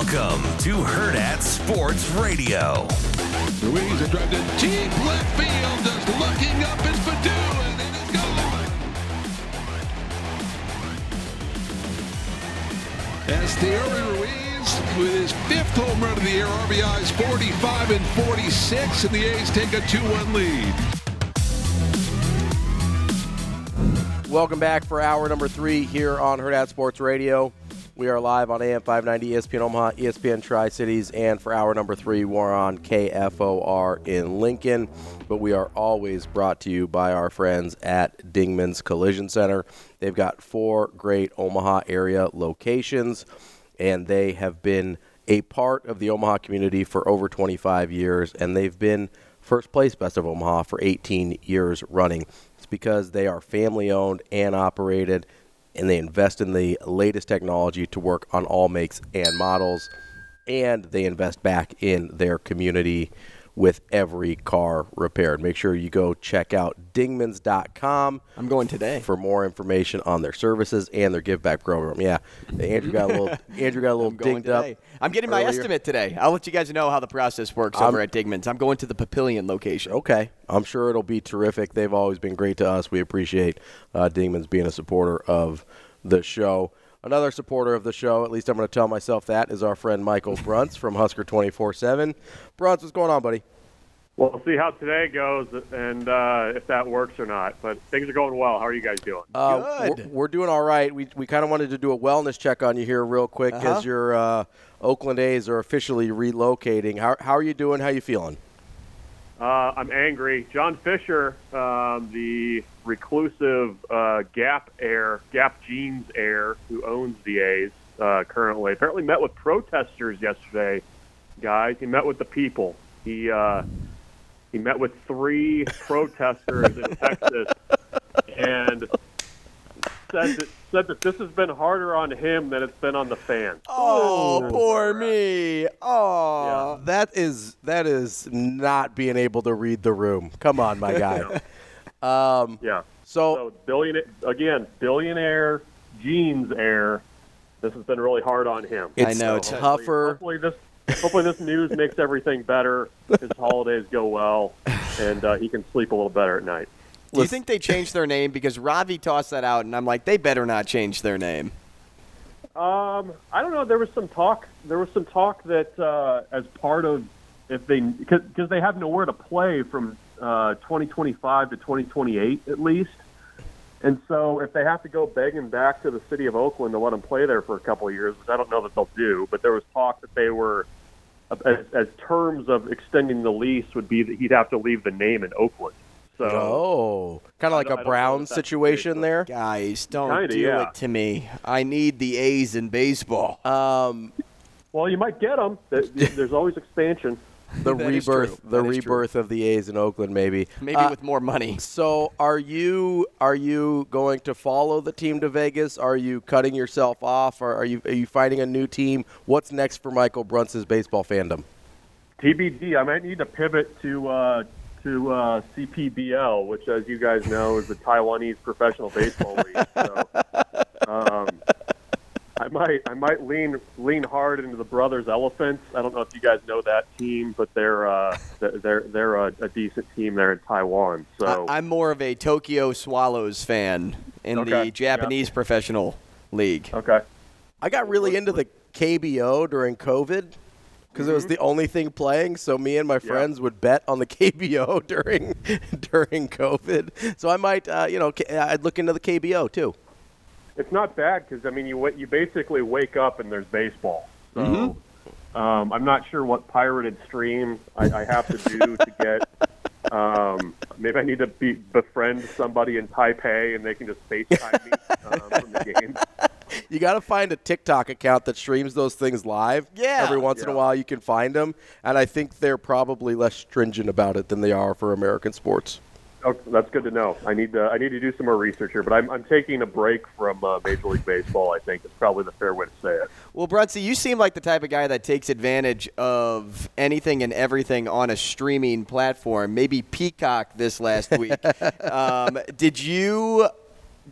Welcome to Hurrdat Sports Radio. Ruiz is drive to deep left field, just looking up is Padu, and it is gone. Esteury Ruiz with his fifth home run of the year, RBIs 45 and 46, and the A's take a 2-1 lead. Welcome back for hour number three here on Hurrdat Sports Radio. We are live on AM 590 ESPN Omaha, ESPN Tri Cities, and for hour number three, we're on KFOR in Lincoln. But we are always brought to you by our friends at Dingman's Collision Center. They've got four great Omaha area locations, and they have been a part of the Omaha community for over 25 years, and they've been first place Best of Omaha for 18 years running. It's because they are family owned and operated and they invest in the latest technology to work on all makes and models, and they invest back in their community with every car repaired. Make sure you go check out dingmans.com. I'm going today. For more information on their services and their give back program. Yeah. Andrew got a little Andrew got a little I'm dinged up. I'm getting my estimate today. I'll let you guys know how the process works over at Dingman's. I'm going to the Papillion location. Okay. I'm sure it'll be terrific. They've always been great to us. We appreciate uh, Dingman's being a supporter of the show. Another supporter of the show, at least I'm going to tell myself that, is our friend Michael Bruntz from Husker 24 7. Bruntz, what's going on, buddy? Well, we'll see how today goes and uh, if that works or not. But things are going well. How are you guys doing? Uh, We're, we're doing all right. We, we kind of wanted to do a wellness check on you here real quick Uh-huh. as your uh, Oakland A's are officially relocating. How, how are you doing? How are you feeling? Uh, I'm angry. John Fisher, um, the reclusive uh, Gap heir, Gap Jeans heir, who owns the A's uh, currently, apparently met with protesters yesterday. Guys, he met with the people. He uh, he met with three protesters in Texas, and said that said that this has been harder on him than it's been on the fans. Oh, poor me. Oh. That is that is not being able to read the room. Come on, my guy. um, Yeah. So, So billionaire again, billionaire jeans heir. This has been really hard on him. It's know, So it's tougher. Hopefully, hopefully this hopefully this news makes everything better. His holidays go well, and uh, he can sleep a little better at night. Do you think they changed their name? Because Ravi tossed that out, and I'm like, they better not change their name. Um, I don't know. There was some talk. There was some talk that uh, as part of if they because they have nowhere to play from uh, 2025 to 2028 at least, and so if they have to go begging back to the city of Oakland to let them play there for a couple of years, which I don't know that they'll do, but there was talk that they were as, as terms of extending the lease would be that he'd have to leave the name in Oakland. So oh, kind of like a don't- a I don't know Brown if the situation there. Guys, don't Kinda, do yeah. it to me. I need the A's in baseball. Um, well, you might get them. There's always expansion. the That is rebirth, the That is true. rebirth of the A's in Oakland, maybe. Maybe Uh, with more money. So, are you are you going to follow the team to Vegas? Are you cutting yourself off, or are you are you finding a new team? What's next for Michael Bruntz's baseball fandom? TBD. I might need to pivot to uh, to uh, CPBL, which, as you guys know, is the Taiwanese professional baseball league. So, um, I might I might lean lean hard into the Brothers Elephants. I don't know if you guys know that team, but they're uh, they're they're a, a decent team there in Taiwan. So I, am more of a Tokyo Swallows fan in Okay. the Japanese professional league. okay, I got really into the KBO during COVID because it was the only thing playing. So me and my friends would bet on the KBO during during COVID. So I might, uh, you know, I'd look into the KBO too. it's not bad because I mean you you basically wake up and there's baseball. So um, I'm not sure what pirated stream I, I have to do to get. Um, maybe I need to be, befriend somebody in Taipei and they can just FaceTime me um, from the game. You got to find a TikTok account that streams those things live. Yeah. Every once in a while, you can find them, and I think they're probably less stringent about it than they are for American sports. Oh, that's good to know. I need to I need to do some more research here, but I'm I'm taking a break from uh, Major League Baseball. I think is probably the fair way to say it. Well, Brunsey, you seem like the type of guy that takes advantage of anything and everything on a streaming platform. Maybe Peacock this last week. um, did you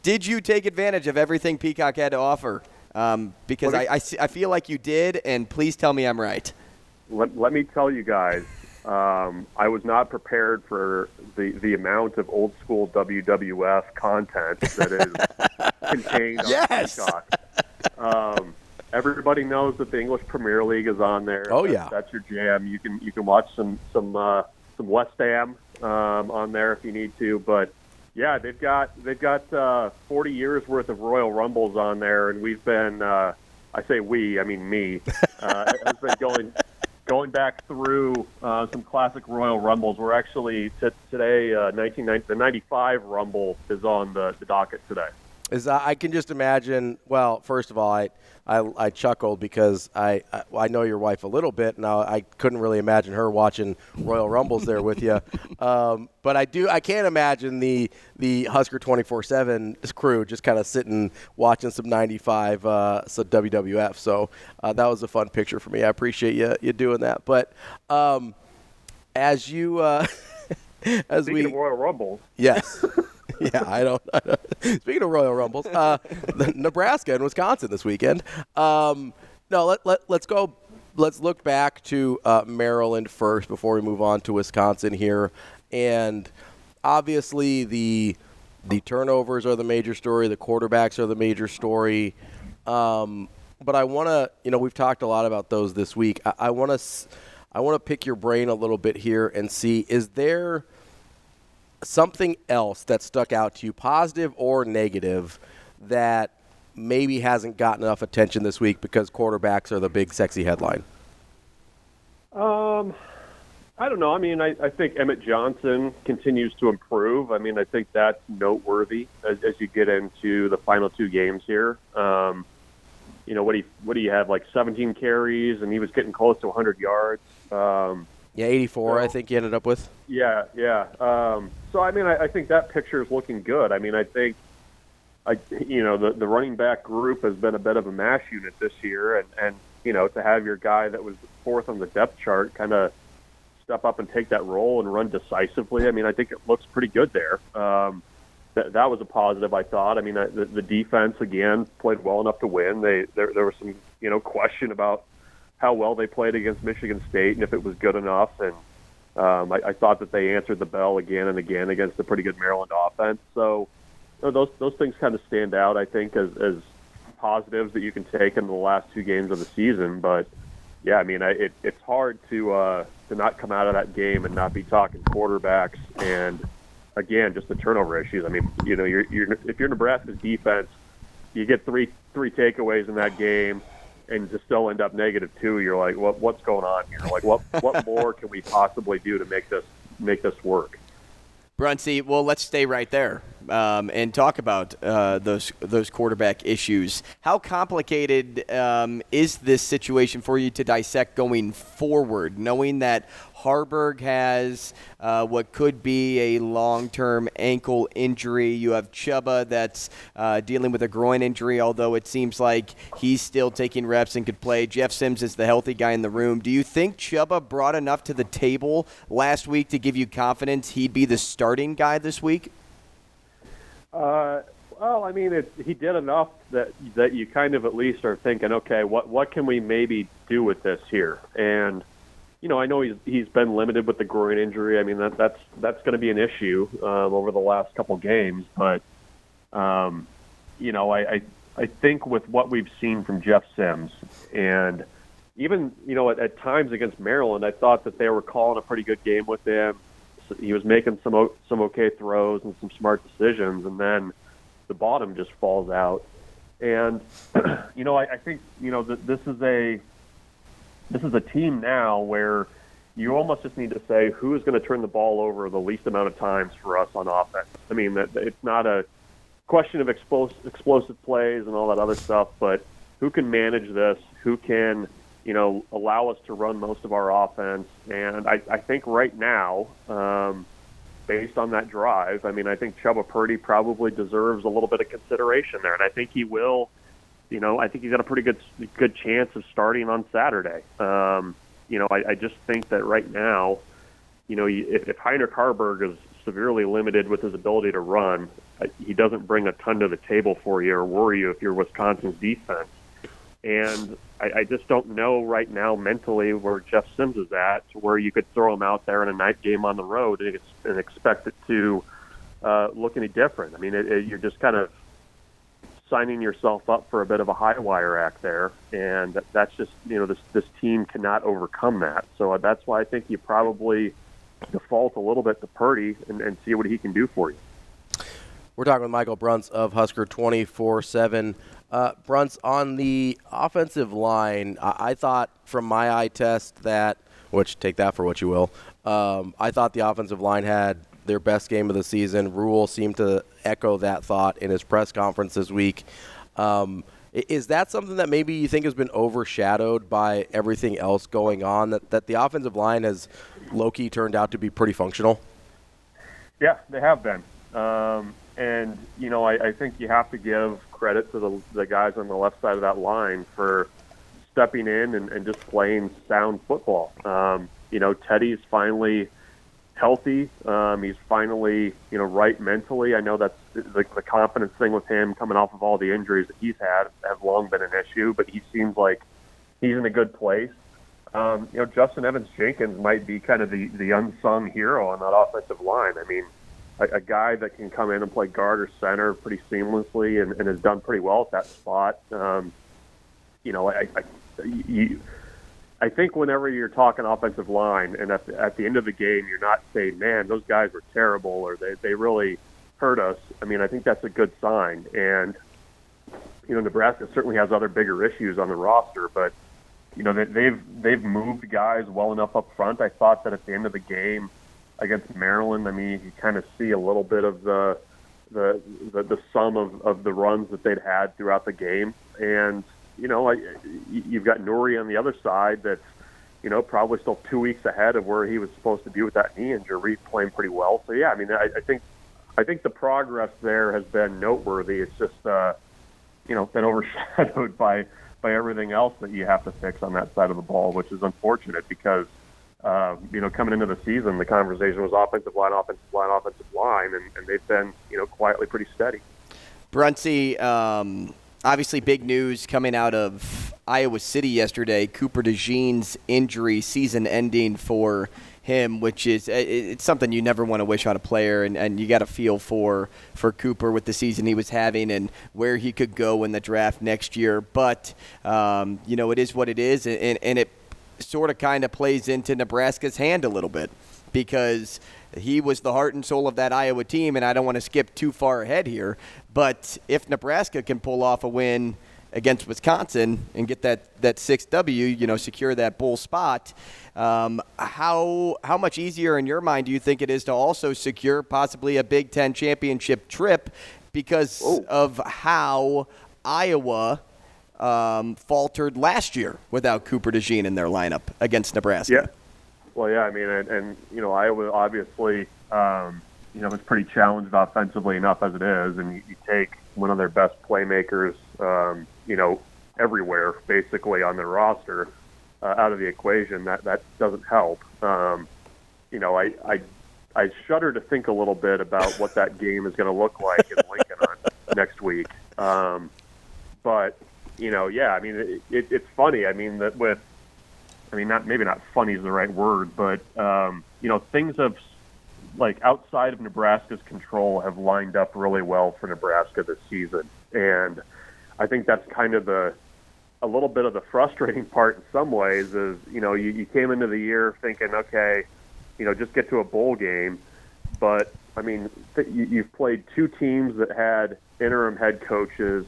did you take advantage of everything Peacock had to offer? Um, because I, I, I feel like you did, and please tell me I'm right. Let, let me tell you guys, um, I was not prepared for the, the amount of old school WWF content that is contained on Yes! Peacock. Um, everybody knows that the English Premier League is on there. Oh, That- yeah. that's your jam. You can you can watch some some uh, some West Ham um, on there if you need to, but. Yeah, they've got they've got uh, 40 years worth of Royal Rumbles on there, and we've been uh, I say we, I mean me, uh, has been going going back through uh, some classic Royal Rumbles. We're actually t- today, uh, 1990, the 95 Rumble is on the, the docket today. Is I can just imagine. Well, first of all, I I, I chuckled because I, I I know your wife a little bit, and I, I couldn't really imagine her watching Royal Rumbles there with you. Um, but I do I can't imagine the the Husker twenty four seven crew just kind of sitting watching some ninety five uh, so WWF. So uh, that was a fun picture for me. I appreciate you you doing that. But um, as you uh, as Speaking we Royal Rumbles, Yes. yeah, I don't, I don't. Speaking of Royal Rumbles, uh, Nebraska and Wisconsin this weekend. Um, no, let, let, let's go. Let's look back to uh, Maryland first before we move on to Wisconsin here. And obviously, the the turnovers are the major story. The quarterbacks are the major story. Um, but I want to, you know, we've talked a lot about those this week. I want to, I want to pick your brain a little bit here and see is there something else that stuck out to you, positive or negative, that maybe hasn't gotten enough attention this week because quarterbacks are the big sexy headline? um, I don't know. I mean, I, I think Emmett Johnson continues to improve. I mean, I think that's noteworthy as, as you get into the final two games here. Um, you know, what do you what do you have like 17 carries, and he was getting close to 100 yards. Um, Yeah, 84, I think you ended up with. Yeah, yeah. Um, so I mean, I, I think that picture is looking good. I mean, I think, I you know, the the running back group has been a bit of a mash unit this year, and and you know, to have your guy that was fourth on the depth chart kind of step up and take that role and run decisively. I mean, I think it looks pretty good there. Um, that that was a positive, I thought. I mean, I, the, the defense again played well enough to win. They there there was some you know question about how well they played against Michigan State and if it was good enough. And um, I, I thought that they answered the bell again and again against a pretty good Maryland offense. So you know, those those things kind of stand out, I think, as as positives that you can take in the last two games of the season. But yeah, I mean, I, it, it's hard to uh, to not come out of that game and not be talking quarterbacks and again just the turnover issues. I mean, you know, you're, you're if you're Nebraska's defense, you get three three takeaways in that game and just still end up negative two, you're like, what what's going on here? Like, what what more can we possibly do to make this make this work? Brunsey, well, let's stay right there um, and talk about uh, those those quarterback issues. How complicated um, is this situation for you to dissect going forward, knowing that Haarberg has uh, what could be a long term ankle injury. You have Chubba that's uh, dealing with a groin injury, although it seems like he's still taking reps and could play. Jeff Sims is the healthy guy in the room. Do you think Chubba brought enough to the table last week to give you confidence he'd be the starting guy this week? Uh, well, I mean, it, he did enough that that you kind of at least are thinking, okay, what what can we maybe do with this here? And you know, I know he's he's been limited with the groin injury. I mean, that that's that's going to be an issue um, over the last couple games. But um, you know, I, I I think with what we've seen from Jeff Sims and even you know at, at times against Maryland, I thought that they were calling a pretty good game with him. He was making some some okay throws and some smart decisions, and then the bottom just falls out. And you know, I, I think you know that this is a this is a team now where you almost just need to say who is going to turn the ball over the least amount of times for us on offense. I mean, that it's not a question of explosive, explosive plays and all that other stuff, but who can manage this? Who can, you know, allow us to run most of our offense? And I, I think right now, um, based on that drive, I mean, I think Chubba Purdy probably deserves a little bit of consideration there, and I think he will you know, I think he's got a pretty good good chance of starting on Saturday. Um, you know, I, I just think that right now, you know, if, if Heinrich Haarberg is severely limited with his ability to run, he doesn't bring a ton to the table for you or worry you if you're Wisconsin's defense. And I, I just don't know right now mentally where Jeff Sims is at, to where you could throw him out there in a night game on the road and, and expect it to uh, look any different. I mean, it, it, you're just kind of signing yourself up for a bit of a high wire act there, and that's just you know this this team cannot overcome that. So uh, that's why I think you probably default a little bit to Purdy and, and see what he can do for you. We're talking with Michael Bruntz of Husker 24 uh, 7. Bruntz, on the offensive line, I-, I thought from my eye test that, which take that for what you will, um, I thought the offensive line had their best game of the season. Rhule seemed to echo that thought in his press conference this week. Um, is that something that maybe you think has been overshadowed by everything else going on? That that the offensive line has low key turned out to be pretty functional. Yeah, they have been, um, and you know I, I think you have to give credit to the the guys on the left side of that line for stepping in and, and just playing sound football. Um, you know, Teddy's finally healthy. Um, he's finally, you know, right mentally. I know that's the, the confidence thing with him coming off of all the injuries that he's had have long been an issue, but he seems like he's in a good place. Um, you know, Justin Evans Jenkins might be kind of the, the unsung hero on that offensive line. I mean, a, a guy that can come in and play guard or center pretty seamlessly and, and has done pretty well at that spot. Um, you know, I, I you, I think whenever you're talking offensive line, and at the, at the end of the game, you're not saying, "Man, those guys were terrible," or "They they really hurt us." I mean, I think that's a good sign. And you know, Nebraska certainly has other bigger issues on the roster, but you know, they, they've they've moved guys well enough up front. I thought that at the end of the game against Maryland, I mean, you kind of see a little bit of the the the, the sum of, of the runs that they'd had throughout the game, and you know, like you've got Nouri on the other side that's, you know, probably still two weeks ahead of where he was supposed to be with that knee injury, playing pretty well. So yeah, I mean, I, I think, I think the progress there has been noteworthy. It's just, uh, you know, been overshadowed by by everything else that you have to fix on that side of the ball, which is unfortunate because. Uh, you know, coming into the season, the conversation was offensive line, offensive line, offensive line, and, and they've been, you know, quietly pretty steady. Bruntsy, um, obviously big news coming out of Iowa City yesterday. Cooper DeJean's injury, season ending for him, which is it's something you never want to wish on a player, and, and you got to feel for for Cooper with the season he was having and where he could go in the draft next year. But um, you know, it is what it is, and, and it sort of kind of plays into Nebraska's hand a little bit because he was the heart and soul of that Iowa team, and I don't want to skip too far ahead here. But if Nebraska can pull off a win against Wisconsin and get that, that 6W, you know, secure that bowl spot. Um, how how much easier in your mind do you think it is to also secure possibly a Big Ten championship trip because Oh. of how Iowa um, faltered last year without Cooper DeJean in their lineup against Nebraska? Yeah. Well, yeah, I mean, and, and you know, Iowa obviously, um, you know, is pretty challenged offensively enough as it is, and you, you take one of their best playmakers, um, you know, everywhere basically on their roster uh, out of the equation. That that doesn't help. Um, you know, I, I I shudder to think a little bit about what that game is going to look like in Lincoln on next week. Um, but you know, yeah, I mean, it, it, it's funny. I mean, that with I mean, not maybe not funny is the right word, but um, you know, things have like outside of Nebraska's control have lined up really well for Nebraska this season, and I think that's kind of the a little bit of the frustrating part in some ways is you know you, you came into the year thinking okay, you know just get to a bowl game, but I mean th- you, you've played two teams that had interim head coaches.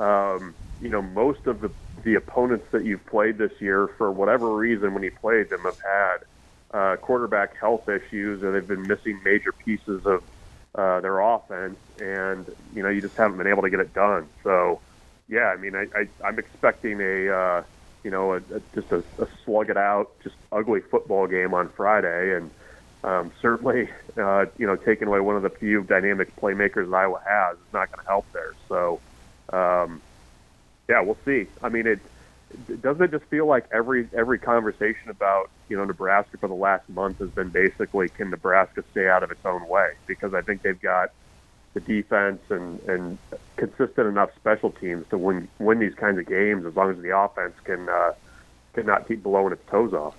Um, you know most of the the opponents that you've played this year, for whatever reason, when you played them, have had uh, quarterback health issues, or they've been missing major pieces of uh, their offense, and you know you just haven't been able to get it done. So, yeah, I mean, I, I, I'm expecting a uh, you know a, a, just a, a slug it out, just ugly football game on Friday, and um, certainly uh, you know taking away one of the few dynamic playmakers Iowa has is not going to help there. So. Um, yeah, we'll see. I mean, it doesn't it just feel like every every conversation about you know Nebraska for the last month has been basically can Nebraska stay out of its own way because I think they've got the defense and and consistent enough special teams to win win these kinds of games as long as the offense can uh, cannot keep blowing its toes off.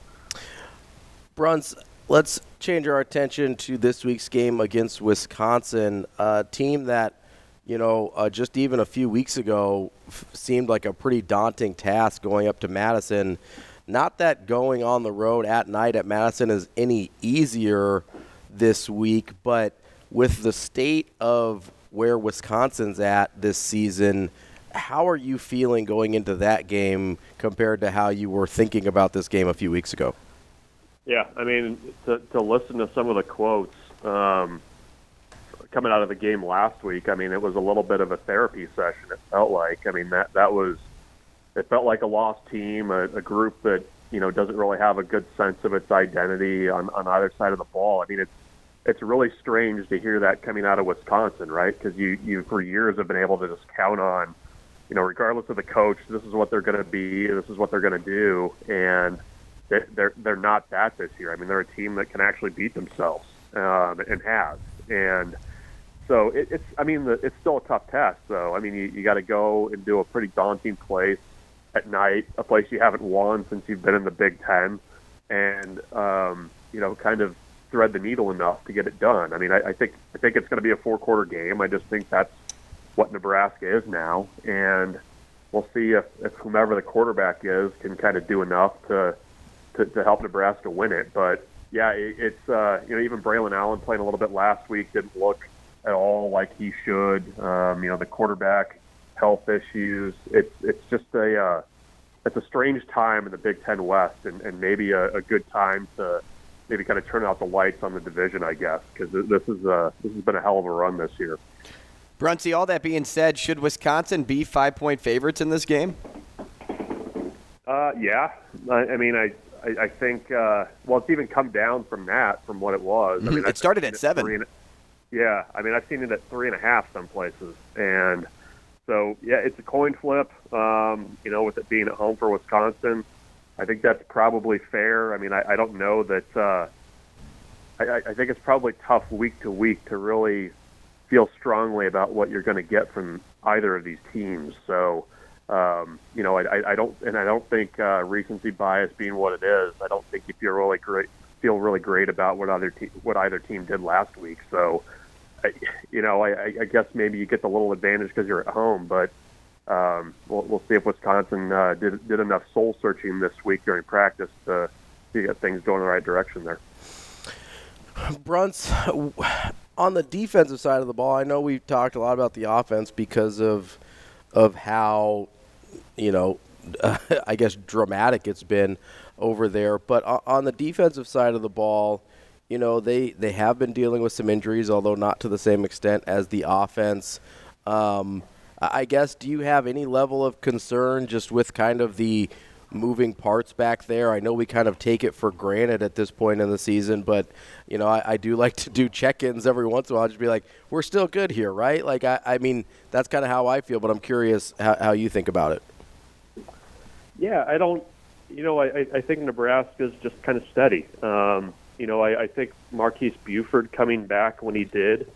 Bruns, let's change our attention to this week's game against Wisconsin, a team that, you know, uh, just even a few weeks ago f- seemed like a pretty daunting task going up to Madison. Not that going on the road at night at Madison is any easier this week, but with the state of where Wisconsin's at this season, how are you feeling going into that game compared to how you were thinking about this game a few weeks ago? Yeah, I mean, to, to listen to some of the quotes um, coming out of the game last week, I mean, it was a little bit of a therapy session. It felt like. I mean, that that was. It felt like a lost team, a, a group that you know doesn't really have a good sense of its identity on, on either side of the ball. I mean, it's it's really strange to hear that coming out of Wisconsin, right? Because you you for years have been able to just count on, you know, regardless of the coach, this is what they're going to be, this is what they're going to do, and they- they're they're not that this year. I mean, they're a team that can actually beat themselves um, and has, and so it, it's. I mean, the, it's still a tough test, though. I mean, you, you got to go and do a pretty daunting place at night, a place you haven't won since you've been in the Big Ten, and um, you know, kind of thread the needle enough to get it done. I mean, I, I think I think it's going to be a four quarter game. I just think that's what Nebraska is now, and we'll see if, if whomever the quarterback is can kind of do enough to to, to help Nebraska win it. But yeah, it, it's uh, you know even Braylon Allen playing a little bit last week didn't look at all like he should. Um, you know the quarterback health issues. It's it's just a uh, it's a strange time in the Big Ten West, and, and maybe a, a good time to maybe kind of turn out the lights on the division, I guess, because this is a this has been a hell of a run this year. Brunsey, all that being said, should Wisconsin be five point favorites in this game? Uh, yeah, I, I mean, I I, I think uh, well, it's even come down from that from what it was. I mean, It I've started at seven. three and- yeah, I mean, I've seen it at three and a half some places, and so yeah, it's a coin flip. Um, you know, with it being at home for Wisconsin, I think that's probably fair. I mean, I, I don't know that. Uh, I, I think it's probably tough week to week to really feel strongly about what you're going to get from either of these teams. So, um, you know, I, I- don't, and I don't think uh, recency bias being what it is, I don't think you feel really great, feel really great about what other te- what either team did last week. So, I, you know, I, I- guess maybe you get the little advantage because you're at home, but um, we'll, we'll see if Wisconsin uh, did did enough soul searching this week during practice to, to get things going in the right direction there. Brunts, on the defensive side of the ball, I know we've talked a lot about the offense because of of how you know, I guess dramatic it's been over there. But on the defensive side of the ball, you know, they, they have been dealing with some injuries, although not to the same extent as the offense. Um, I guess, do you have any level of concern just with kind of the moving parts back there? I know we kind of take it for granted at this point in the season, but, you know, I, I do like to do check ins every once in a while, just be like, we're still good here, right? Like, I, I mean, that's kind of how I feel, but I'm curious how, how you think about it. Yeah, I don't, you know, I, I think Nebraska's just kind of steady. Um, you know, I, I think Marques Buford coming back when he did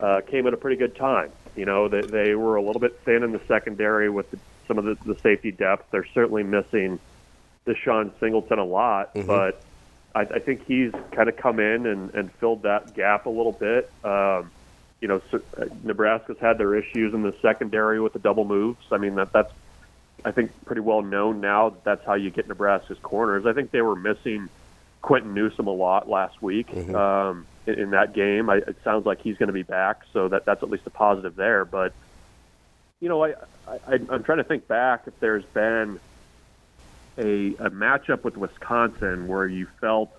uh, came at a pretty good time. You know, they, they were a little bit thin in the secondary with the, some of the, the safety depth. They're certainly missing DeShon Singleton a lot, mm-hmm. but I, I think he's kind of come in and, and filled that gap a little bit. Um, you know, so, uh, Nebraska's had their issues in the secondary with the double moves. I mean, that that's I think pretty well known now. That that's how you get Nebraska's corners. I think they were missing Quinton Newsome a lot last week mm-hmm. um, in, in that game. I, it sounds like he's going to be back, so that that's at least a positive there. But you know, I, I I'm trying to think back if there's been a a matchup with Wisconsin where you felt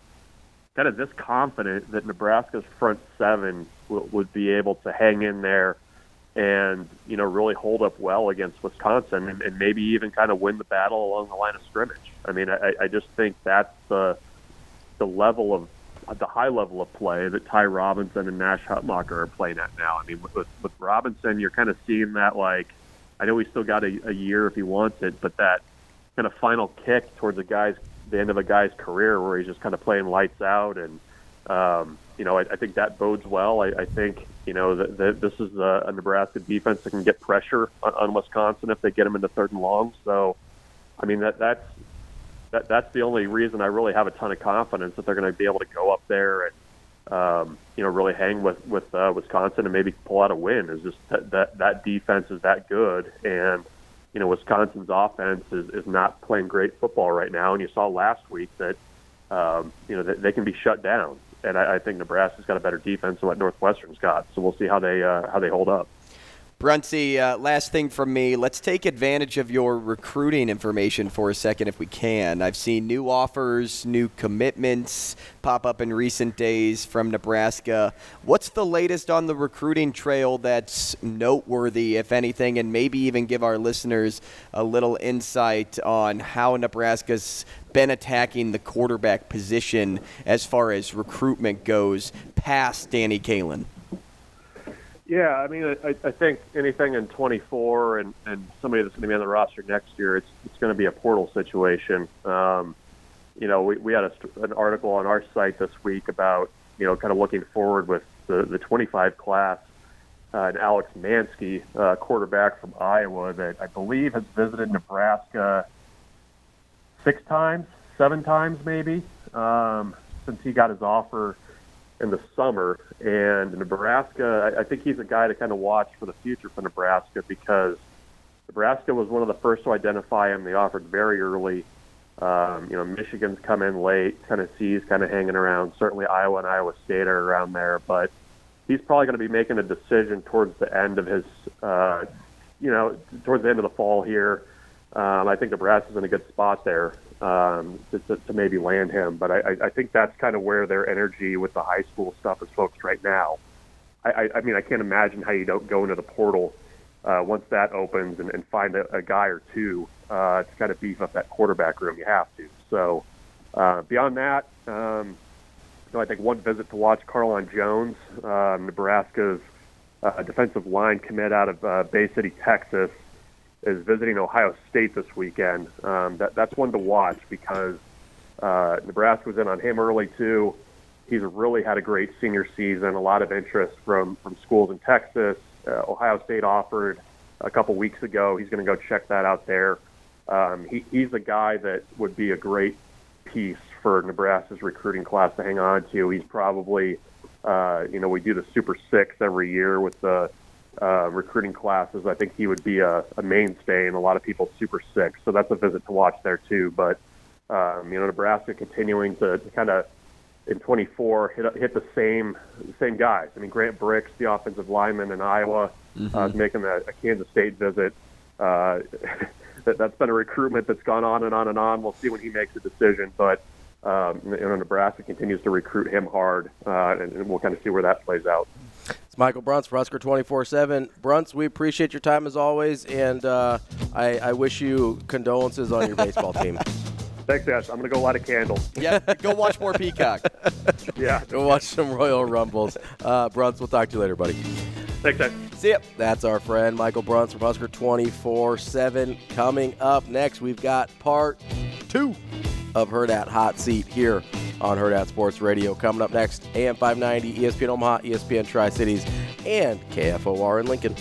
kind of this confident that Nebraska's front seven w- would be able to hang in there and you know really hold up well against Wisconsin and, and maybe even kind of win the battle along the line of scrimmage. I mean, I, I just think that's the the level of the high level of play that Ty Robinson and Nash Hutmacher are playing at now. I mean, with, with Robinson, you're kind of seeing that like I know he's still got a, a year if he wants it, but that kind of final kick towards a guy's the end of a guy's career where he's just kind of playing lights out and um, you know, I, I think that bodes well. I, I think you know that, this is a, a Nebraska defense that can get pressure on, on Wisconsin if they get them into third and long. So, I mean that that's that that's the only reason I really have a ton of confidence that they're going to be able to go up there and um, you know really hang with with uh, Wisconsin and maybe pull out a win. Is just that, that that defense is that good and you know Wisconsin's offense is is not playing great football right now, and you saw last week that um, you know they, they can be shut down and I, I think Nebraska's got a better defense than what Northwestern's got. So we'll see how they uh, how they hold up. Brunsey, uh, last thing from me. Let's take advantage of your recruiting information for a second, if we can. I've seen new offers, new commitments pop up in recent days from Nebraska. What's the latest on the recruiting trail that's noteworthy, if anything, and maybe even give our listeners a little insight on how Nebraska's been attacking the quarterback position as far as recruitment goes past Danny Kaelin? Yeah, I mean, I, I think anything in 24 and, and somebody that's going to be on the roster next year, it's it's going to be a portal situation. Um, you know, we, we had a, an article on our site this week about you know kind of looking forward with the the 25 class uh, and Alex Manske, uh, quarterback from Iowa, that I believe has visited Nebraska six times, seven times maybe um, since he got his offer in the summer. And Nebraska, I, I think he's a guy to kind of watch for the future for Nebraska because Nebraska was one of the first to identify him. They offered very early. Um, you know, Michigan's come in late. Tennessee's kind of hanging around. Certainly, Iowa and Iowa State are around there, but he's probably going to be making a decision towards the end of his, uh, you know, towards the end of the fall here. Um, I think Nebraska's in a good spot there um, to, to, to maybe land him. But I, I think that's kind of where their energy with the high school stuff is focused right now. I, I, mean, I can't imagine how you don't go into the portal uh, once that opens and, and find a, a guy or two uh, to kind of beef up that quarterback room. You have to. So uh, beyond that, um, you know, I think one visit to watch Carlon Jones, um, Nebraska's uh, defensive line commit out of uh, Bay City, Texas is visiting Ohio State this weekend. Um, that, that's one to watch because uh, Nebraska was in on him early too. He's really had a great senior season. A lot of interest from from schools in Texas. Uh, Ohio State offered a couple weeks ago. He's going to go check that out there. Um, he, he's a guy that would be a great piece for Nebraska's recruiting class to hang on to. He's probably, uh, you know, we do the Super Six every year with the uh, recruiting classes. I think he would be a, a mainstay in a lot of people's Super Six. So that's a visit to watch there too. But um, you know, Nebraska continuing to, to kind of in 24 hit hit the same the same guys. I mean, Grant Brix, the offensive lineman in Iowa, mm-hmm. uh, making a, a Kansas State visit. Uh, that, that's been a recruitment that's gone on and on and on. We'll see when he makes a decision, but um, you know, Nebraska continues to recruit him hard, uh, and, and we'll kind of see where that plays out. Michael Bruntz for Husker 24 7. Bruntz, we appreciate your time as always, and uh, I, I wish you condolences on your baseball team. Thanks, Ash. I'm going to go light a candle. Yeah, go watch more Peacock. Yeah. Go watch some Royal Rumbles. Uh, Bruntz, we'll talk to you later, buddy. Thanks, Ash. See ya. That's our friend Michael Bruntz from Husker 24 7. Coming up next, we've got part two of Hurrdat Hot Seat here on Hurrdat Sports Radio. Coming up next, AM 590, ESPN Omaha, ESPN Tri Cities, and KFOR in Lincoln.